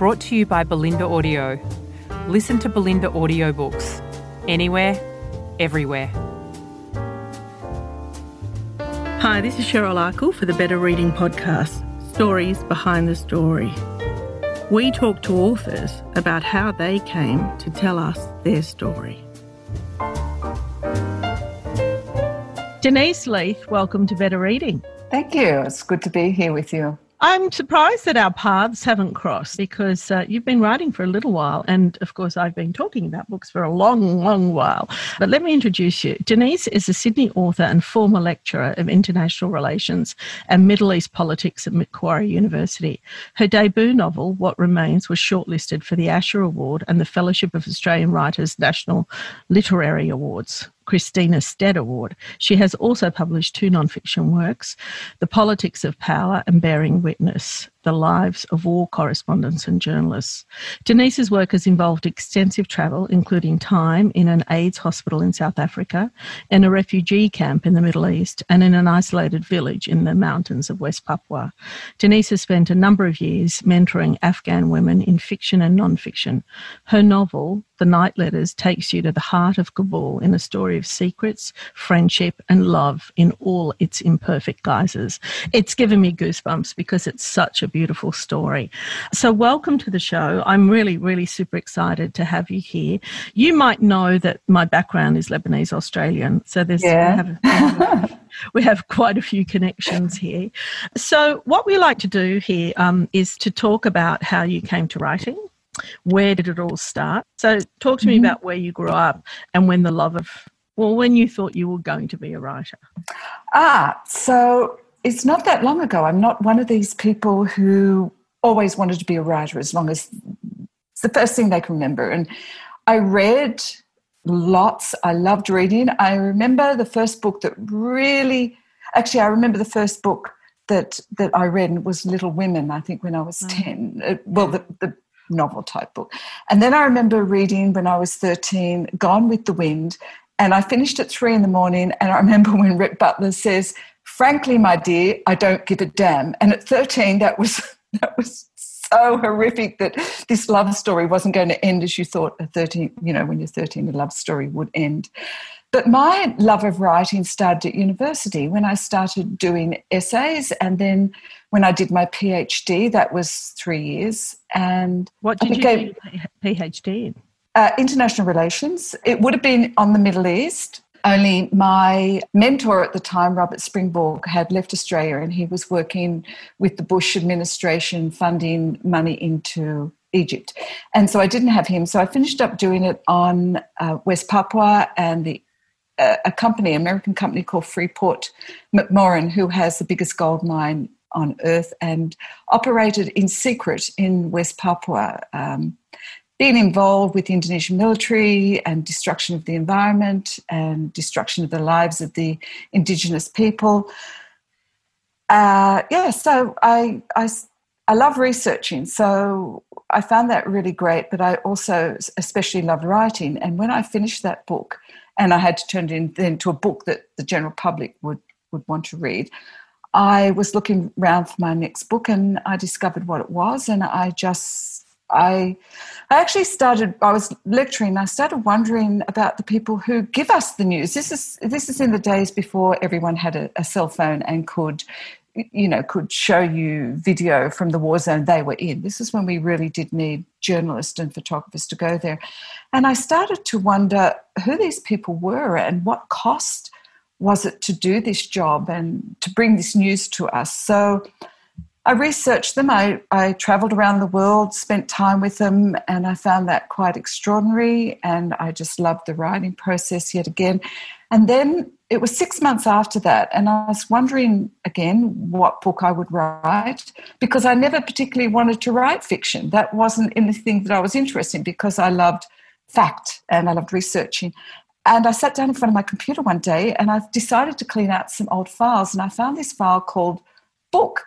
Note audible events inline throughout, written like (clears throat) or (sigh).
brought to you by Bolinda Audio. Listen to Bolinda audiobooks anywhere, everywhere. Hi, this is Cheryl Akle for the Better Reading Podcast Stories Behind the Story. We talk to authors about how they came to tell us their story. Denise Leith, welcome to Better Reading. Thank you. It's good to be here with you. I'm surprised that our paths haven't crossed because uh, you've been writing for a little while. And of course, I've been talking about books for a long, long while. But let me introduce you. Denise is a Sydney author and former lecturer of international relations and Middle East politics at Macquarie University. Her debut novel, What Remains, was shortlisted for the Asher Award and the Fellowship of Australian Writers National Literary Awards. Christina Stead Award. She has also published two nonfiction works, The Politics of Power and Bearing Witness the lives of war correspondents and journalists. Denise's work has involved extensive travel, including time in an AIDS hospital in South Africa, in a refugee camp in the Middle East, and in an isolated village in the mountains of West Papua. Denise has spent a number of years mentoring Afghan women in fiction and non-fiction. Her novel, The Night Letters, takes you to the heart of Kabul in a story of secrets, friendship, and love in all its imperfect guises. It's given me goosebumps because it's such a beautiful story. So, welcome to the show. I'm really, really super excited to have you here. You might know that my background is Lebanese Australian, so there's yeah. we, have, (laughs) we have quite a few connections here. So, what we like to do here um, is to talk about how you came to writing. Where did it all start? So, talk to me mm-hmm. about where you grew up and when the love of well, when you thought you were going to be a writer? Ah, so it's not that long ago. I'm not one of these people who always wanted to be a writer as long as it's the first thing they can remember. And I read lots. I loved reading. I remember the first book that really, actually, I remember the first book that that I read was Little Women. I think when I was mm. ten. Uh, well, the, the novel type book, and then I remember reading when I was thirteen, Gone with the Wind, and I finished at three in the morning. And I remember (laughs) when Rhett Butler says frankly, my dear, I don't give a damn. And at 13, that was (laughs) that was so horrific that this love story wasn't going to end as you thought a 13, you know, when you're 13, a love story would end. But my love of writing started at university when I started doing essays and then when I did my PhD, that was three years. And what did became, you do PhD in? Uh, international relations. It would have been on the Middle East only my mentor at the time, Robert Springborg, had left Australia and he was working with the Bush administration funding money into Egypt. And so I didn't have him. So I finished up doing it on uh, West Papua and the uh, a company, American company called Freeport McMoran, who has the biggest gold mine on earth and operated in secret in West Papua. Um, being involved with the Indonesian military and destruction of the environment and destruction of the lives of the indigenous people. Uh, yeah, so I, I, I love researching, so I found that really great, but I also especially love writing. And when I finished that book, and I had to turn it in, into a book that the general public would, would want to read, I was looking around for my next book and I discovered what it was, and I just I, I actually started. I was lecturing. I started wondering about the people who give us the news. This is this is in the days before everyone had a, a cell phone and could, you know, could show you video from the war zone they were in. This is when we really did need journalists and photographers to go there, and I started to wonder who these people were and what cost was it to do this job and to bring this news to us. So I researched them. I, I traveled around the world, spent time with them, and I found that quite extraordinary. And I just loved the writing process yet again. And then it was six months after that, and I was wondering again what book I would write because I never particularly wanted to write fiction. That wasn't anything that I was interested in because I loved fact and I loved researching. And I sat down in front of my computer one day and I decided to clean out some old files, and I found this file called Book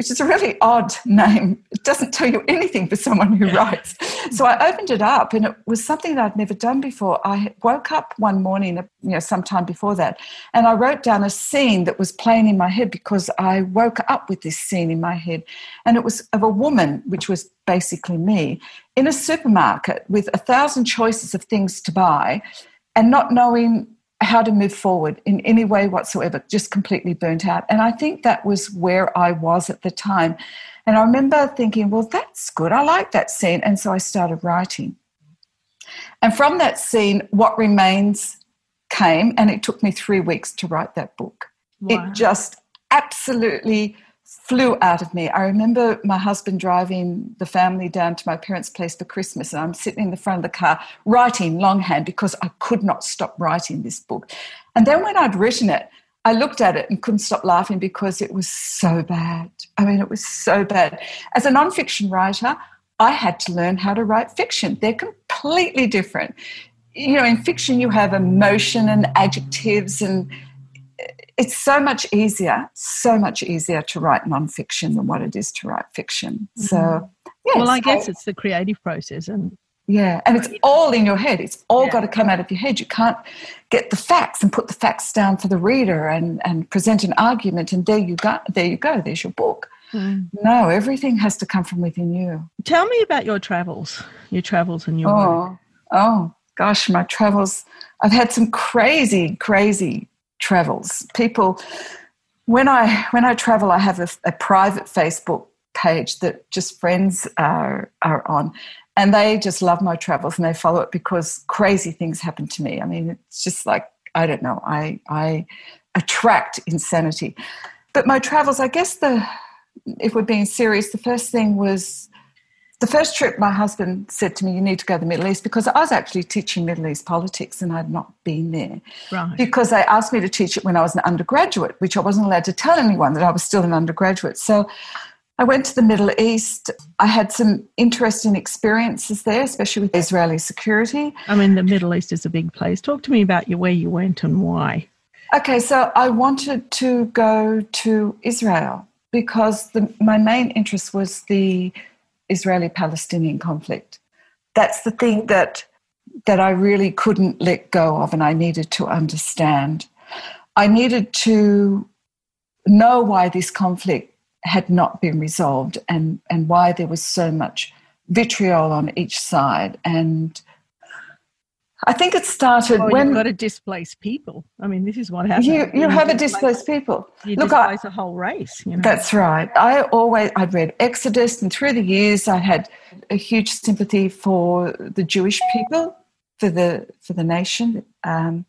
which is a really odd name. It doesn't tell you anything for someone who writes. So I opened it up, and it was something that I'd never done before. I woke up one morning, you know, sometime before that, and I wrote down a scene that was playing in my head because I woke up with this scene in my head, and it was of a woman, which was basically me, in a supermarket with a thousand choices of things to buy, and not knowing how to move forward in any way whatsoever, just completely burnt out. And I think that was where I was at the time. And I remember thinking, well, that's good. I like that scene. And so I started writing. And from that scene, What Remains came, and it took me three weeks to write that book. Wow. It just absolutely flew out of me. I remember my husband driving the family down to my parents' place for Christmas, and I'm sitting in the front of the car writing longhand because I could not stop writing this book. And then when I'd written it, I looked at it and couldn't stop laughing because it was so bad. I mean, it was so bad. As a nonfiction writer, I had to learn how to write fiction. They're completely different. You know, in fiction, you have emotion and adjectives and it's so much easier, so much easier to write nonfiction than what it is to write fiction. Mm-hmm. So, yeah. Well, I guess it's the creative process, and yeah, and it's all in your head. It's all yeah. got to come out of your head. You can't get the facts and put the facts down for the reader and and present an argument, and there you go. There you go. There's your book. Mm. No, everything has to come from within you. Tell me about your travels, your travels and your oh, work. oh gosh, my travels. I've had some crazy, crazy travels. People, when I when I travel, I have a, a private Facebook page that just friends are are on, and they just love my travels and they follow it because crazy things happen to me. I mean, it's just like I don't know. I I attract insanity. But my travels, I guess the if we're being serious, the first thing was the first trip, my husband said to me, You need to go to the Middle East because I was actually teaching Middle East politics and I'd not been there. Right. Because they asked me to teach it when I was an undergraduate, which I wasn't allowed to tell anyone that I was still an undergraduate. So I went to the Middle East. I had some interesting experiences there, especially with Israeli security. I mean, the Middle East is a big place. Talk to me about you, where you went and why. Okay, so I wanted to go to Israel because the, my main interest was the Israeli Palestinian conflict. That's the thing that, that I really couldn't let go of and I needed to understand. I needed to know why this conflict had not been resolved and, and why there was so much vitriol on each side and I think it started well, when you've got to displace people. I mean, this is what happens. You, you have a displaced people. You Look, displace I, a whole race. You know? That's right. I always I'd read Exodus, and through the years, I had a huge sympathy for the Jewish people, for the for the nation. Um,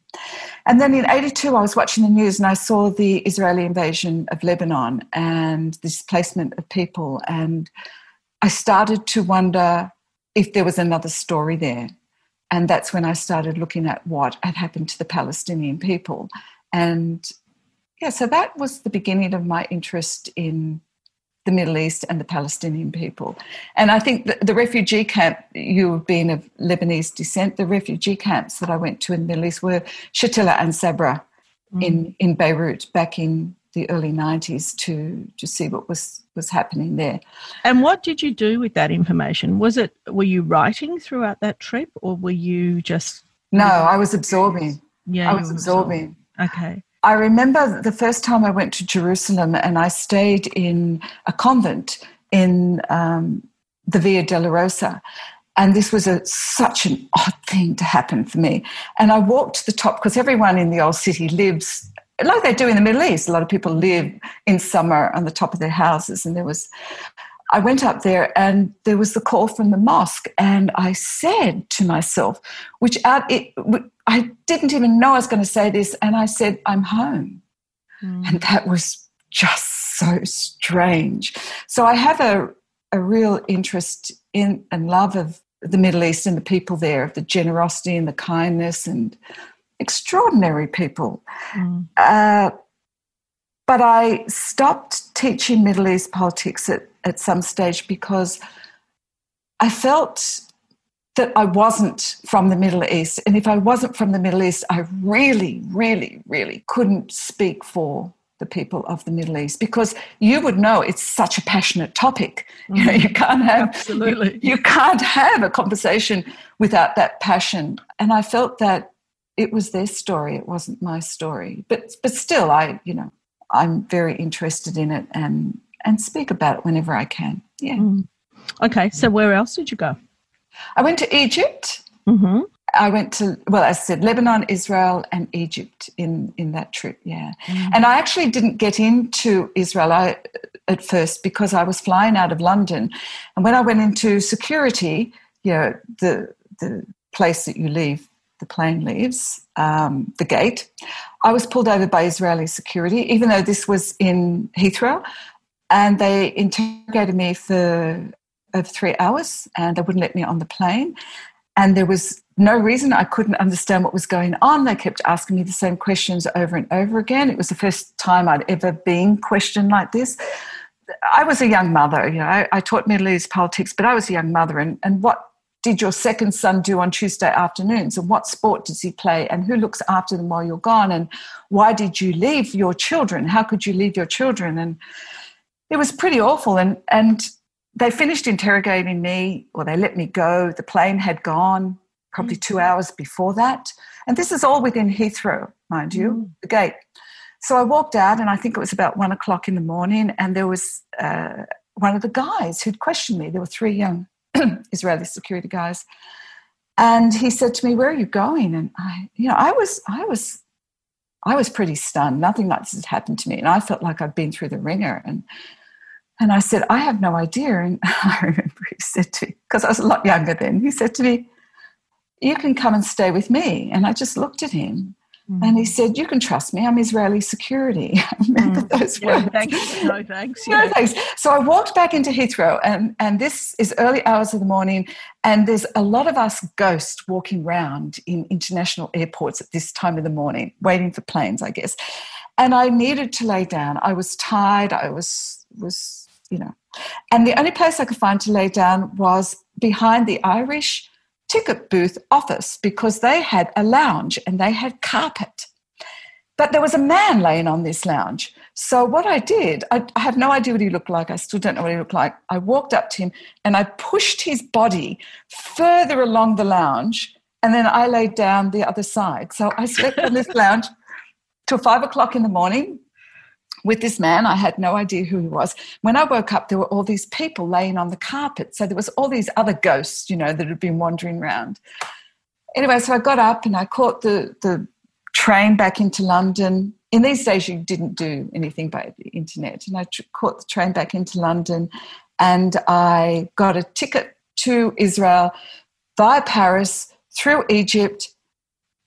and then in '82, I was watching the news, and I saw the Israeli invasion of Lebanon and the displacement of people, and I started to wonder if there was another story there and that's when I started looking at what had happened to the Palestinian people. And yeah, so that was the beginning of my interest in the Middle East and the Palestinian people. And I think the, the refugee camp, you have been of Lebanese descent, the refugee camps that I went to in the Middle East were Shatila and Sabra mm. in, in Beirut back in the early 90s to to see what was was happening there. And what did you do with that information? Was it were you writing throughout that trip or were you just no i was absorbing. Yeah i was absorbing. absorbing. Okay. I remember the first time i went to jerusalem and i stayed in a convent in um, the via dolorosa and this was a, such an odd thing to happen for me. And I walked to the top because everyone in the old city lives like they do in the Middle East. A lot of people live in summer on the top of their houses. And there was, I went up there and there was the call from the mosque. And I said to myself, which out, it, I didn't even know I was going to say this. And I said, I'm home. Mm. And that was just so strange. So I have a, a real interest in and love of the Middle East and the people there, of the generosity and the kindness and extraordinary people. Mm. Uh, but I stopped teaching Middle East politics at, at some stage because I felt that I wasn't from the Middle East. And if I wasn't from the Middle East, I really, really, really couldn't speak for the people of the Middle East because you would know it's such a passionate topic. Mm. (laughs) You know, you can't have absolutely you, you can't have a conversation without that passion. And I felt that it was their story, it wasn't my story. But but still I, you know, I'm very interested in it and and speak about it whenever I can. Yeah. Mm. Okay, so where else did you go? I went to Egypt. Mm-hmm. I went to, well, as I said, Lebanon, Israel, and Egypt in, in that trip, yeah. Mm-hmm. And I actually didn't get into Israel I, at first because I was flying out of London. And when I went into security, you know, the, the place that you leave, the plane leaves, um, the gate, I was pulled over by Israeli security, even though this was in Heathrow. And they interrogated me for over three hours and they wouldn't let me on the plane. And there was no reason I couldn't understand what was going on. They kept asking me the same questions over and over again. It was the first time I'd ever been questioned like this. I was a young mother, you know, I, I taught Middle East politics, but I was a young mother. And, and what did your second son do on Tuesday afternoons? And what sport does he play? And who looks after them while you're gone? And why did you leave your children? How could you leave your children? And it was pretty awful. And, and they finished interrogating me, or they let me go. The plane had gone probably two mm. hours before that. And this is all within Heathrow, mind you, mm. the gate. So I walked out, and I think it was about one o'clock in the morning, and there was uh, one of the guys who'd questioned me. There were three young (clears throat) Israeli security guys. And he said to me, Where are you going? And I, you know, I was, I was, I was pretty stunned. Nothing like this had happened to me. And I felt like I'd been through the wringer. And and I said, I have no idea. And (laughs) I remember he said to me, because I was a lot younger then, he said to me, You can come and stay with me. And I just looked at him mm. and he said, You can trust me. I'm Israeli security. (laughs) I remember mm. those yeah, words. Thanks. No thanks. Yeah. No thanks. So I walked back into Heathrow, and, and this is early hours of the morning. And there's a lot of us ghosts walking around in international airports at this time of the morning, waiting for planes, I guess. And I needed to lay down. I was tired. I was was you know. And the only place I could find to lay down was behind the Irish ticket booth office because they had a lounge and they had carpet. But there was a man laying on this lounge. So what I did, I, I, have no idea what he looked like. I still don't know what he looked like. I walked up to him and I pushed his body further along the lounge, and then I laid down the other side. So I slept on this (laughs) lounge till five o'clock in the morning with this man. I had no idea who he was. When I woke up, there were all these people laying on the carpet. So there was all these other ghosts, you know, that had been wandering around. Anyway, so I got up and I caught the, the train back into London. In these days, you didn't do anything by the internet. And I caught the train back into London and I got a ticket to Israel via Paris through Egypt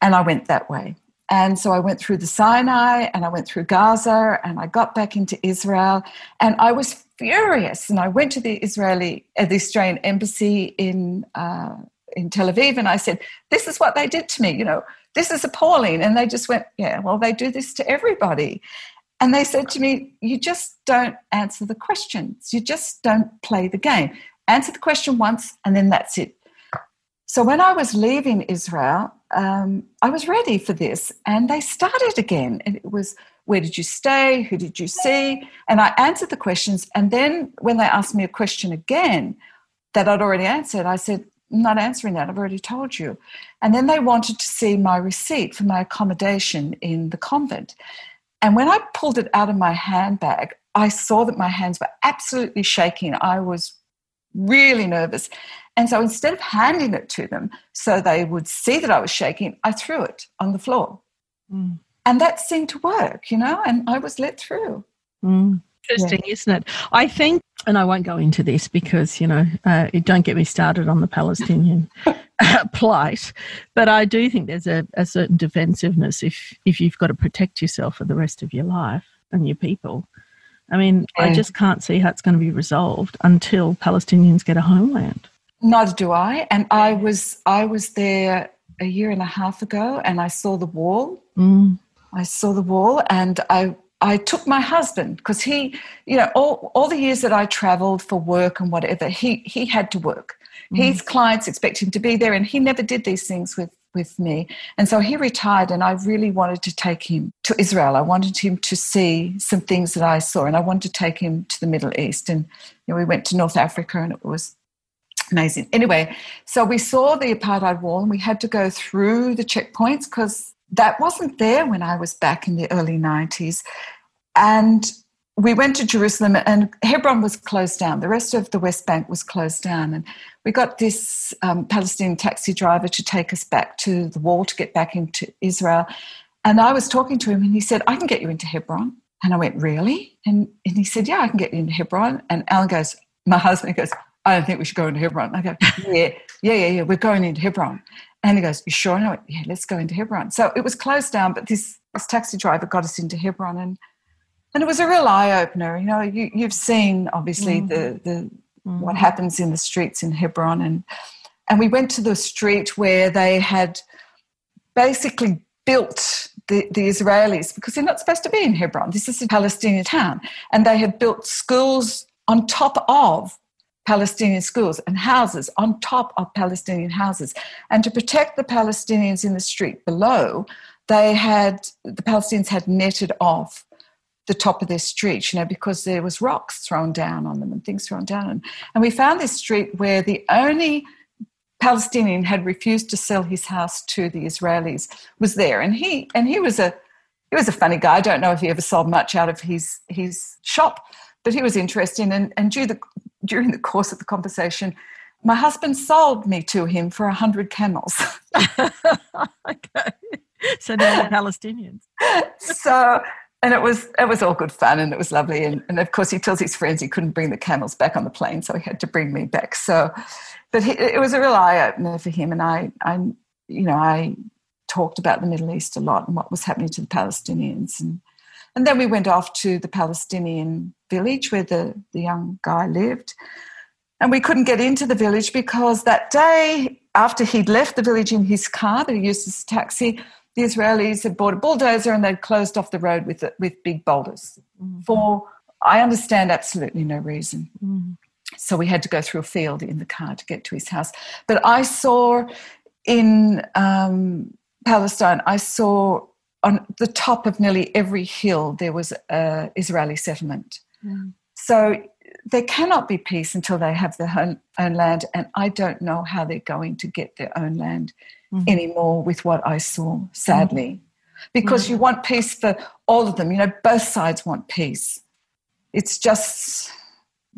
and I went that way. And so I went through the Sinai and I went through Gaza and I got back into Israel and I was furious. And I went to the Israeli, uh, the Australian embassy in, uh, in Tel Aviv and I said, This is what they did to me, you know, this is appalling. And they just went, Yeah, well, they do this to everybody. And they said to me, You just don't answer the questions, you just don't play the game. Answer the question once and then that's it. So when I was leaving Israel, um, I was ready for this. And they started again. And it was, where did you stay? Who did you see? And I answered the questions. And then when they asked me a question again that I'd already answered, I said, I'm not answering that. I've already told you. And then they wanted to see my receipt for my accommodation in the convent. And when I pulled it out of my handbag, I saw that my hands were absolutely shaking. I was really nervous. And so instead of handing it to them so they would see that I was shaking, I threw it on the floor. Mm. And that seemed to work, you know, and I was let through. Mm. Interesting, yeah. isn't it? I think, and I won't go into this because, you know, uh, don't get me started on the Palestinian (laughs) plight, but I do think there's a, a certain defensiveness if, if you've got to protect yourself for the rest of your life and your people. I mean, yeah. I just can't see how it's going to be resolved until Palestinians get a homeland. Neither do I. And I was I was there a year and a half ago, and I saw the wall. Mm. I saw the wall, and I I took my husband because he, you know, all, all the years that I traveled for work and whatever, he he had to work. Mm. His clients expect him to be there, and he never did these things with with me. And so he retired, and I really wanted to take him to Israel. I wanted him to see some things that I saw, and I wanted to take him to the Middle East. And you know, we went to North Africa, and it was amazing. Anyway, so we saw the apartheid wall, and we had to go through the checkpoints because that wasn't there when I was back in the early 90s. And we went to Jerusalem and Hebron was closed down. The rest of the West Bank was closed down. And we got this um, Palestinian taxi driver to take us back to the wall to get back into Israel. And I was talking to him and he said, I can get you into Hebron. And I went, Really? And, and he said, Yeah, I can get you into Hebron. And Alan goes, My husband goes, I don't think we should go into Hebron. I go, Yeah, yeah, yeah, yeah, we're going into Hebron. And he goes, You sure? And I went, Yeah, let's go into Hebron. So it was closed down, but this, this taxi driver got us into Hebron. And and it was a real eye opener. You know, you, you've seen obviously mm. the the mm. what happens in the streets in Hebron, and and we went to the street where they had basically built the, the Israelis because they're not supposed to be in Hebron. This is a Palestinian town, and they had built schools on top of Palestinian schools and houses on top of Palestinian houses. And to protect the Palestinians in the street below, they had the Palestinians had netted off the top of their street, you know, because there was rocks thrown down on them and things thrown down. And, and we found this street where the only Palestinian had refused to sell his house to the Israelis was there. And he and he was a he was a funny guy. I don't know if he ever sold much out of his his shop, but he was interesting. And, and during the during the course of the conversation, my husband sold me to him for a hundred camels. (laughs) okay. So now the Palestinians. (laughs) so and it was it was all good fun and it was lovely. And, and of course he tells his friends he couldn't bring the camels back on the plane so he had to bring me back. So but he, it was a real eye-opener for him. And I, I you know i talked about the middle east a lot and what was happening to the palestinians. And and then we went off to the palestinian village where the, the young guy lived. And we couldn't get into the village because that day after he'd left the village in his car that he used as a taxi the Israelis had bought a bulldozer and they'd closed off the road with with big boulders mm-hmm. for I understand absolutely no reason. Mm-hmm. So we had to go through a field in the car to get to his house. But I saw in um, Palestine, I saw on the top of nearly every hill there was an Israeli settlement. Mm. So there cannot be peace until they have their own, own land, and I don't know how they're going to get their own land mm-hmm. anymore with what I saw, sadly. Mm-hmm. Because you want peace for all of them. You know, both sides want peace. It's just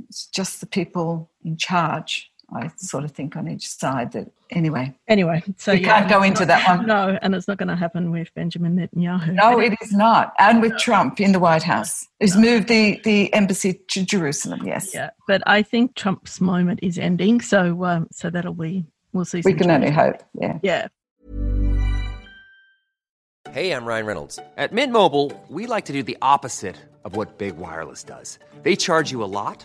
it's just the people in charge I sort of think on each side that anyway. Anyway, so we yeah, can't go into that one. No, and it's not going to happen with Benjamin Netanyahu. No, it is not, and with Trump in the White House, who's moved the the embassy to Jerusalem. Yes. Yeah, but I think Trump's moment is ending, so um, so that'll be we'll see. We can only hope. Yeah. Yeah. Hey, I'm Ryan Reynolds. At Mint Mobile, we like to do the opposite of what big wireless does. They charge you a lot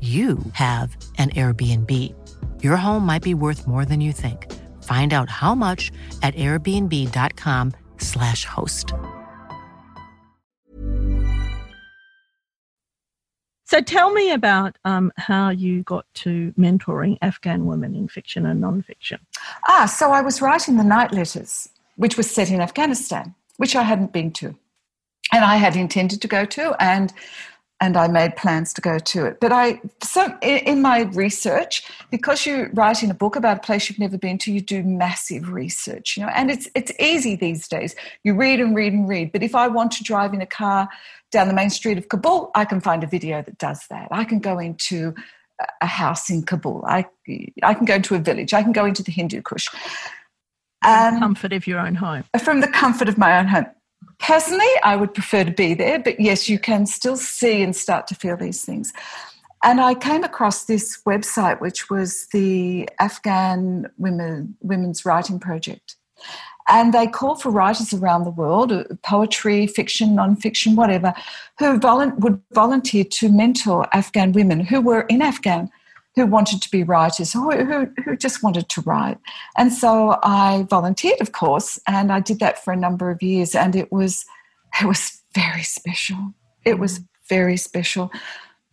you have an Airbnb. Your home might be worth more than you think. Find out how much at airbnb.com/slash host. So tell me about um, how you got to mentoring Afghan women in fiction and non-fiction. Ah, so I was writing the night letters, which was set in Afghanistan, which I hadn't been to. And I had intended to go to, and and I made plans to go to it. But I, so in, my research, because you're writing a book about a place you've never been to, you do massive research, you know, and it's it's easy these days. You read and read and read. But if I want to drive in a car down the main street of Kabul, I can find a video that does that. I can go into a house in Kabul. I I can go into a village. I can go into the Hindu Kush. And, from the um, comfort of your own home. From the comfort of my own home. Personally, I would prefer to be there, but yes, you can still see and start to feel these things. And I came across this website, which was the Afghan Women, Women's Writing Project. And they call for writers around the world, uh, poetry, fiction, non-fiction, whatever, who would volunteer to mentor Afghan women who were in Afghan who wanted to be writers, who, who, who just wanted to write. And so I volunteered, of course, and I did that for a number of years, and it was it was very special. It was very special.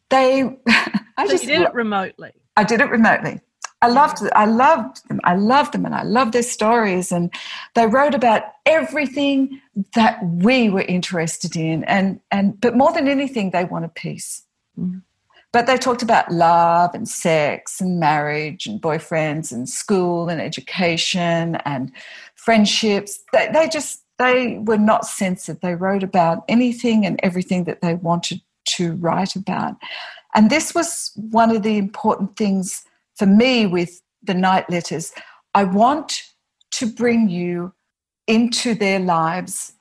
They, (laughs) I so just did it remotely. I did it remotely. I loved I loved them. I loved them and I loved their stories and they wrote about everything that we were interested in and and but more than anything they wanted peace. Mm. But they talked about love and sex and marriage and boyfriends and school and education and friendships. They, they just, they were not censored. They wrote about anything and everything that they wanted to write about. And this was one of the important things for me with the night letters. I want to bring you into their lives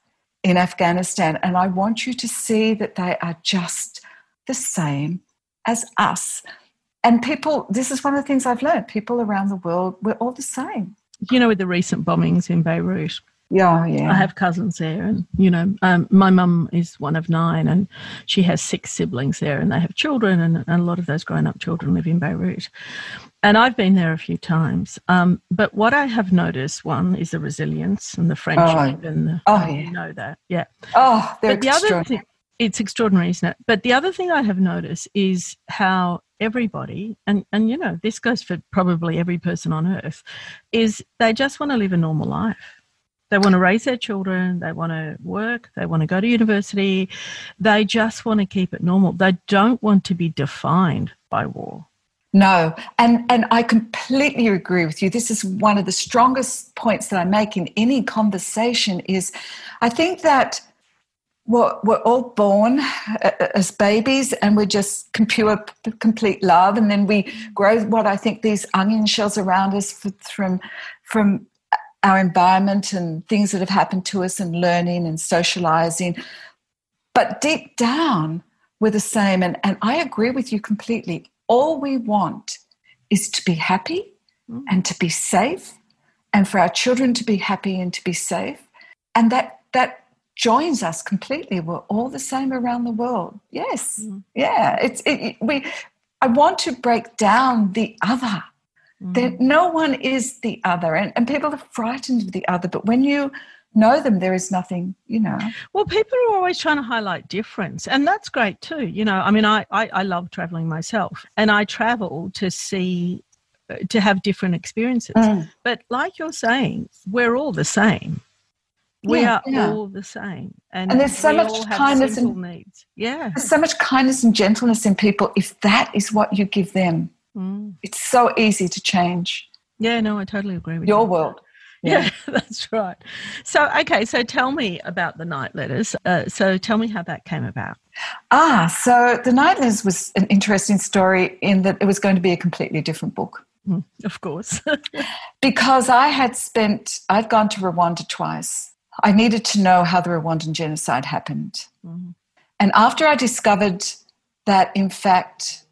in Afghanistan, and I want you to see that they are just the same as us. And people, this is one of the things I've learned people around the world, we're all the same. You know, with the recent bombings in Beirut, yeah, yeah. I have cousins there, and you know, um, my mum is one of nine, and she has six siblings there, and they have children, and, and, a lot of those grown-up children live in Beirut. And I've been there a few times, um, but what I have noticed, one is the resilience and the friendship, oh, and the, oh, yeah. you know that, yeah. Oh, they're but the other thing, it's extraordinary, isn't it? But the other thing I have noticed is how everybody, and, and you know, this goes for probably every person on earth, is they just want to live a normal life. They want to raise their children, they want to work, they want to go to university, they just want to keep it normal. They don't want to be defined by war. No, and and I completely agree with you. This is one of the strongest points that I make in any conversation is I think that we're, we're all born uh, uh, as babies and we're just pure, complete love. And then we grow what I think these onion shells around us from, from our environment and things that have happened to us and learning and socializing. But deep down, we're the same. And, and I agree with you completely. All we want is to be happy mm. and to be safe and for our children to be happy and to be safe. And that, that joins us completely. We're all the same around the world. Yes, mm. yeah. It's it, we. I want to break down the other. Mm. That no one is the other, and, and people are frightened of the other. But when you know them, there is nothing, you know. Well, people are always trying to highlight difference, and that's great too. You know, I mean, I I, I love traveling myself, and I travel to see to have different experiences. Mm. But like you're saying, we're all the same we yeah, are yeah. all the same and, and there's so much kindness and needs yeah there's so much kindness and gentleness in people if that is what you give them mm. it's so easy to change yeah no i totally agree with your you. world yeah. yeah. (laughs) that's right so okay so tell me about the night letters uh, so tell me how that came about ah so the night letters was an interesting story in that it was going to be a completely different book mm, of course (laughs) because i had spent i'd gone to rwanda twice I needed to know how the Rwandan genocide happened. Mm-hmm. And after I discovered that, in fact,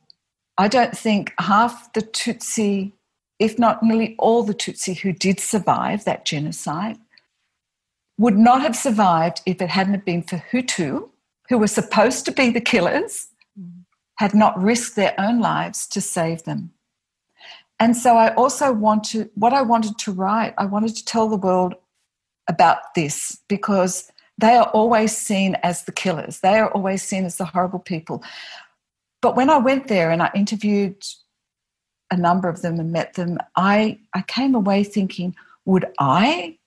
I don't think half the Tutsi, if not nearly all the Tutsi who did survive that genocide, would not have survived if it hadn't been for Hutu, who were supposed to be the killers, mm-hmm. had not risked their own lives to save them. And so I also wanted, what I wanted to write, I wanted to tell the world about this because they are always seen as the killers. They are always seen as the horrible people. But when I went there and I interviewed a number of them and met them, I, I came away thinking, would I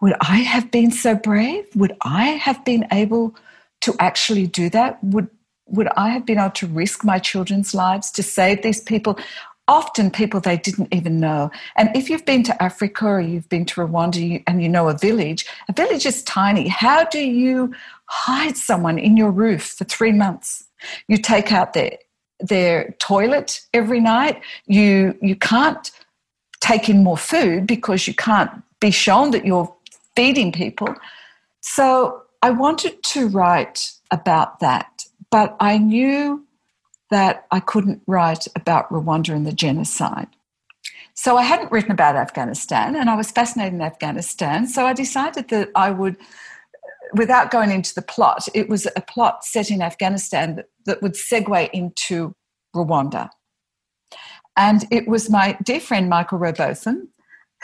would I have been so brave? Would I have been able to actually do that? Would would I have been able to risk my children's lives to save these people? Often people they didn't even know. And if you've been to Africa or you've been to Rwanda and you know a village, a village is tiny. How do you hide someone in your roof for three months? You take out their their toilet every night. You you can't take in more food because you can't be shown that you're feeding people. So I wanted to write about that, but I knew that I couldn't write about Rwanda and the genocide. So I hadn't written about Afghanistan and I was fascinated in Afghanistan. So I decided that I would, without going into the plot, it was a plot set in Afghanistan that, that would segue into Rwanda. And it was my dear friend Michael Robotham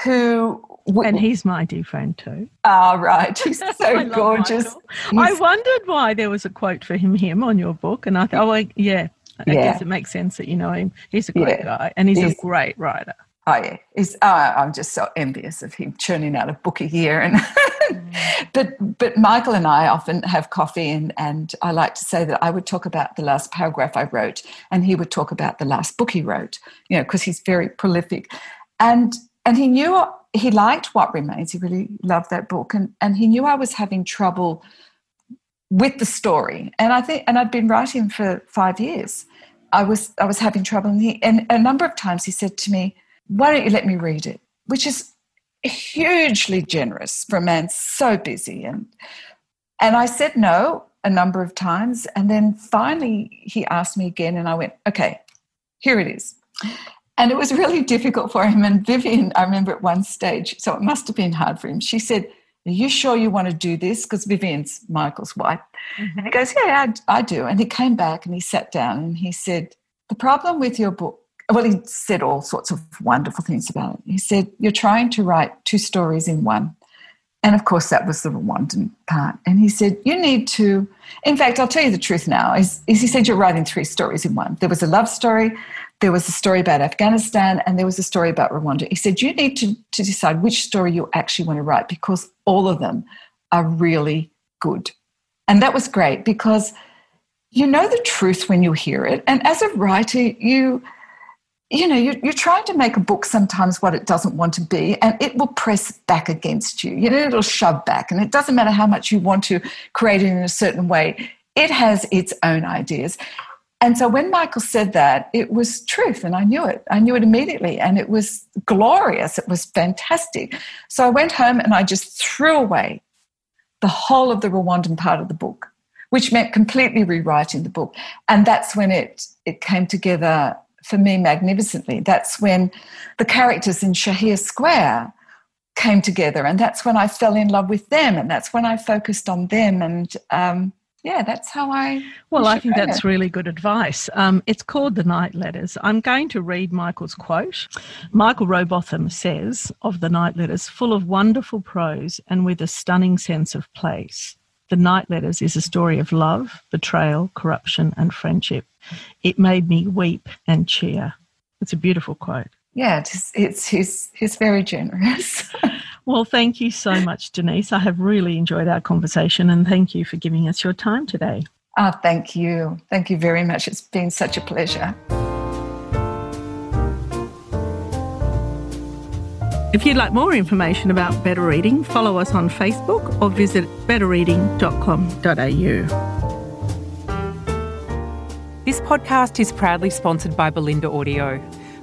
who and he's my dear friend too. Ah, oh, right. (laughs) He's so gorgeous. I wondered why there was a quote for him, him on your book, and I thought, oh, yeah, I yeah. guess it makes sense that you know him. He's a great yeah. guy, and he's, he's, a great writer. Oh yeah, he's. Oh, I'm just so envious of him churning out a book a year, and mm. (laughs) but but Michael and I often have coffee, and and I like to say that I would talk about the last paragraph I wrote, and he would talk about the last book he wrote. You know, because he's very prolific, and and he knew he liked What Remains. He really loved that book, and and he knew I was having trouble with the story. And I think, and I'd been writing for five years. I was I was having trouble, and, he, and a number of times he said to me, "Why don't you let me read it?" Which is hugely generous for a man so busy, and and I said no a number of times, and then finally he asked me again, and I went, "Okay, here it is." And it was really (laughs) difficult for him. And Vivian, I remember at one stage, so it must have been hard for him. She said, Are you sure you want to do this? Because Vivian's Michael's wife. Mm-hmm. And he goes, Yeah, I, I do. And he came back and he sat down and he said, The problem with your book, well, he said all sorts of wonderful things about it. He said, You're trying to write two stories in one. And of course, that was the Rwandan part. And he said, You need to, in fact, I'll tell you the truth now, is, is he said, You're writing three stories in one. There was a love story, there was a story about Afghanistan and there was a story about Rwanda. He said, You need to, to decide which story you actually want to write because all of them are really good. And that was great because you know the truth when you hear it. And as a writer, you you know, you're, you're, trying to make a book sometimes what it doesn't want to be, and it will press back against you. You know, it'll shove back, and it doesn't matter how much you want to create it in a certain way, it has its own ideas. And so when Michael said that, it was truth, and I knew it. I knew it immediately, and it was glorious. It was fantastic. So I went home and I just threw away the whole of the Rwandan part of the book, which meant completely rewriting the book. And that's when it, it came together for me magnificently. That's when the characters in Shahir Square came together, and that's when I fell in love with them, and that's when I focused on them. And um, yeah, that's how I. Well, I think that's really good advice. Um, it's called The Night Letters. I'm going to read Michael's quote. Michael Robotham says of The Night Letters, full of wonderful prose and with a stunning sense of place. The Night Letters is a story of love, betrayal, corruption, and friendship. It made me weep and cheer. It's a beautiful quote. Yeah, it's, it's he's, he's very generous. (laughs) Well, thank you so much, Denise. I have really enjoyed our conversation and thank you for giving us your time today. Oh, thank you. Thank you very much. It's been such a pleasure. If you'd like more information about Better Reading, follow us on Facebook or visit betterreading.com.au. This podcast is proudly sponsored by Bolinda Audio.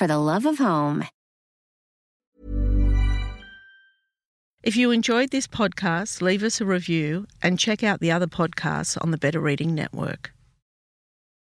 for the love of home. If you enjoyed this podcast, leave us a review and check out the other podcasts on the Better Reading Network.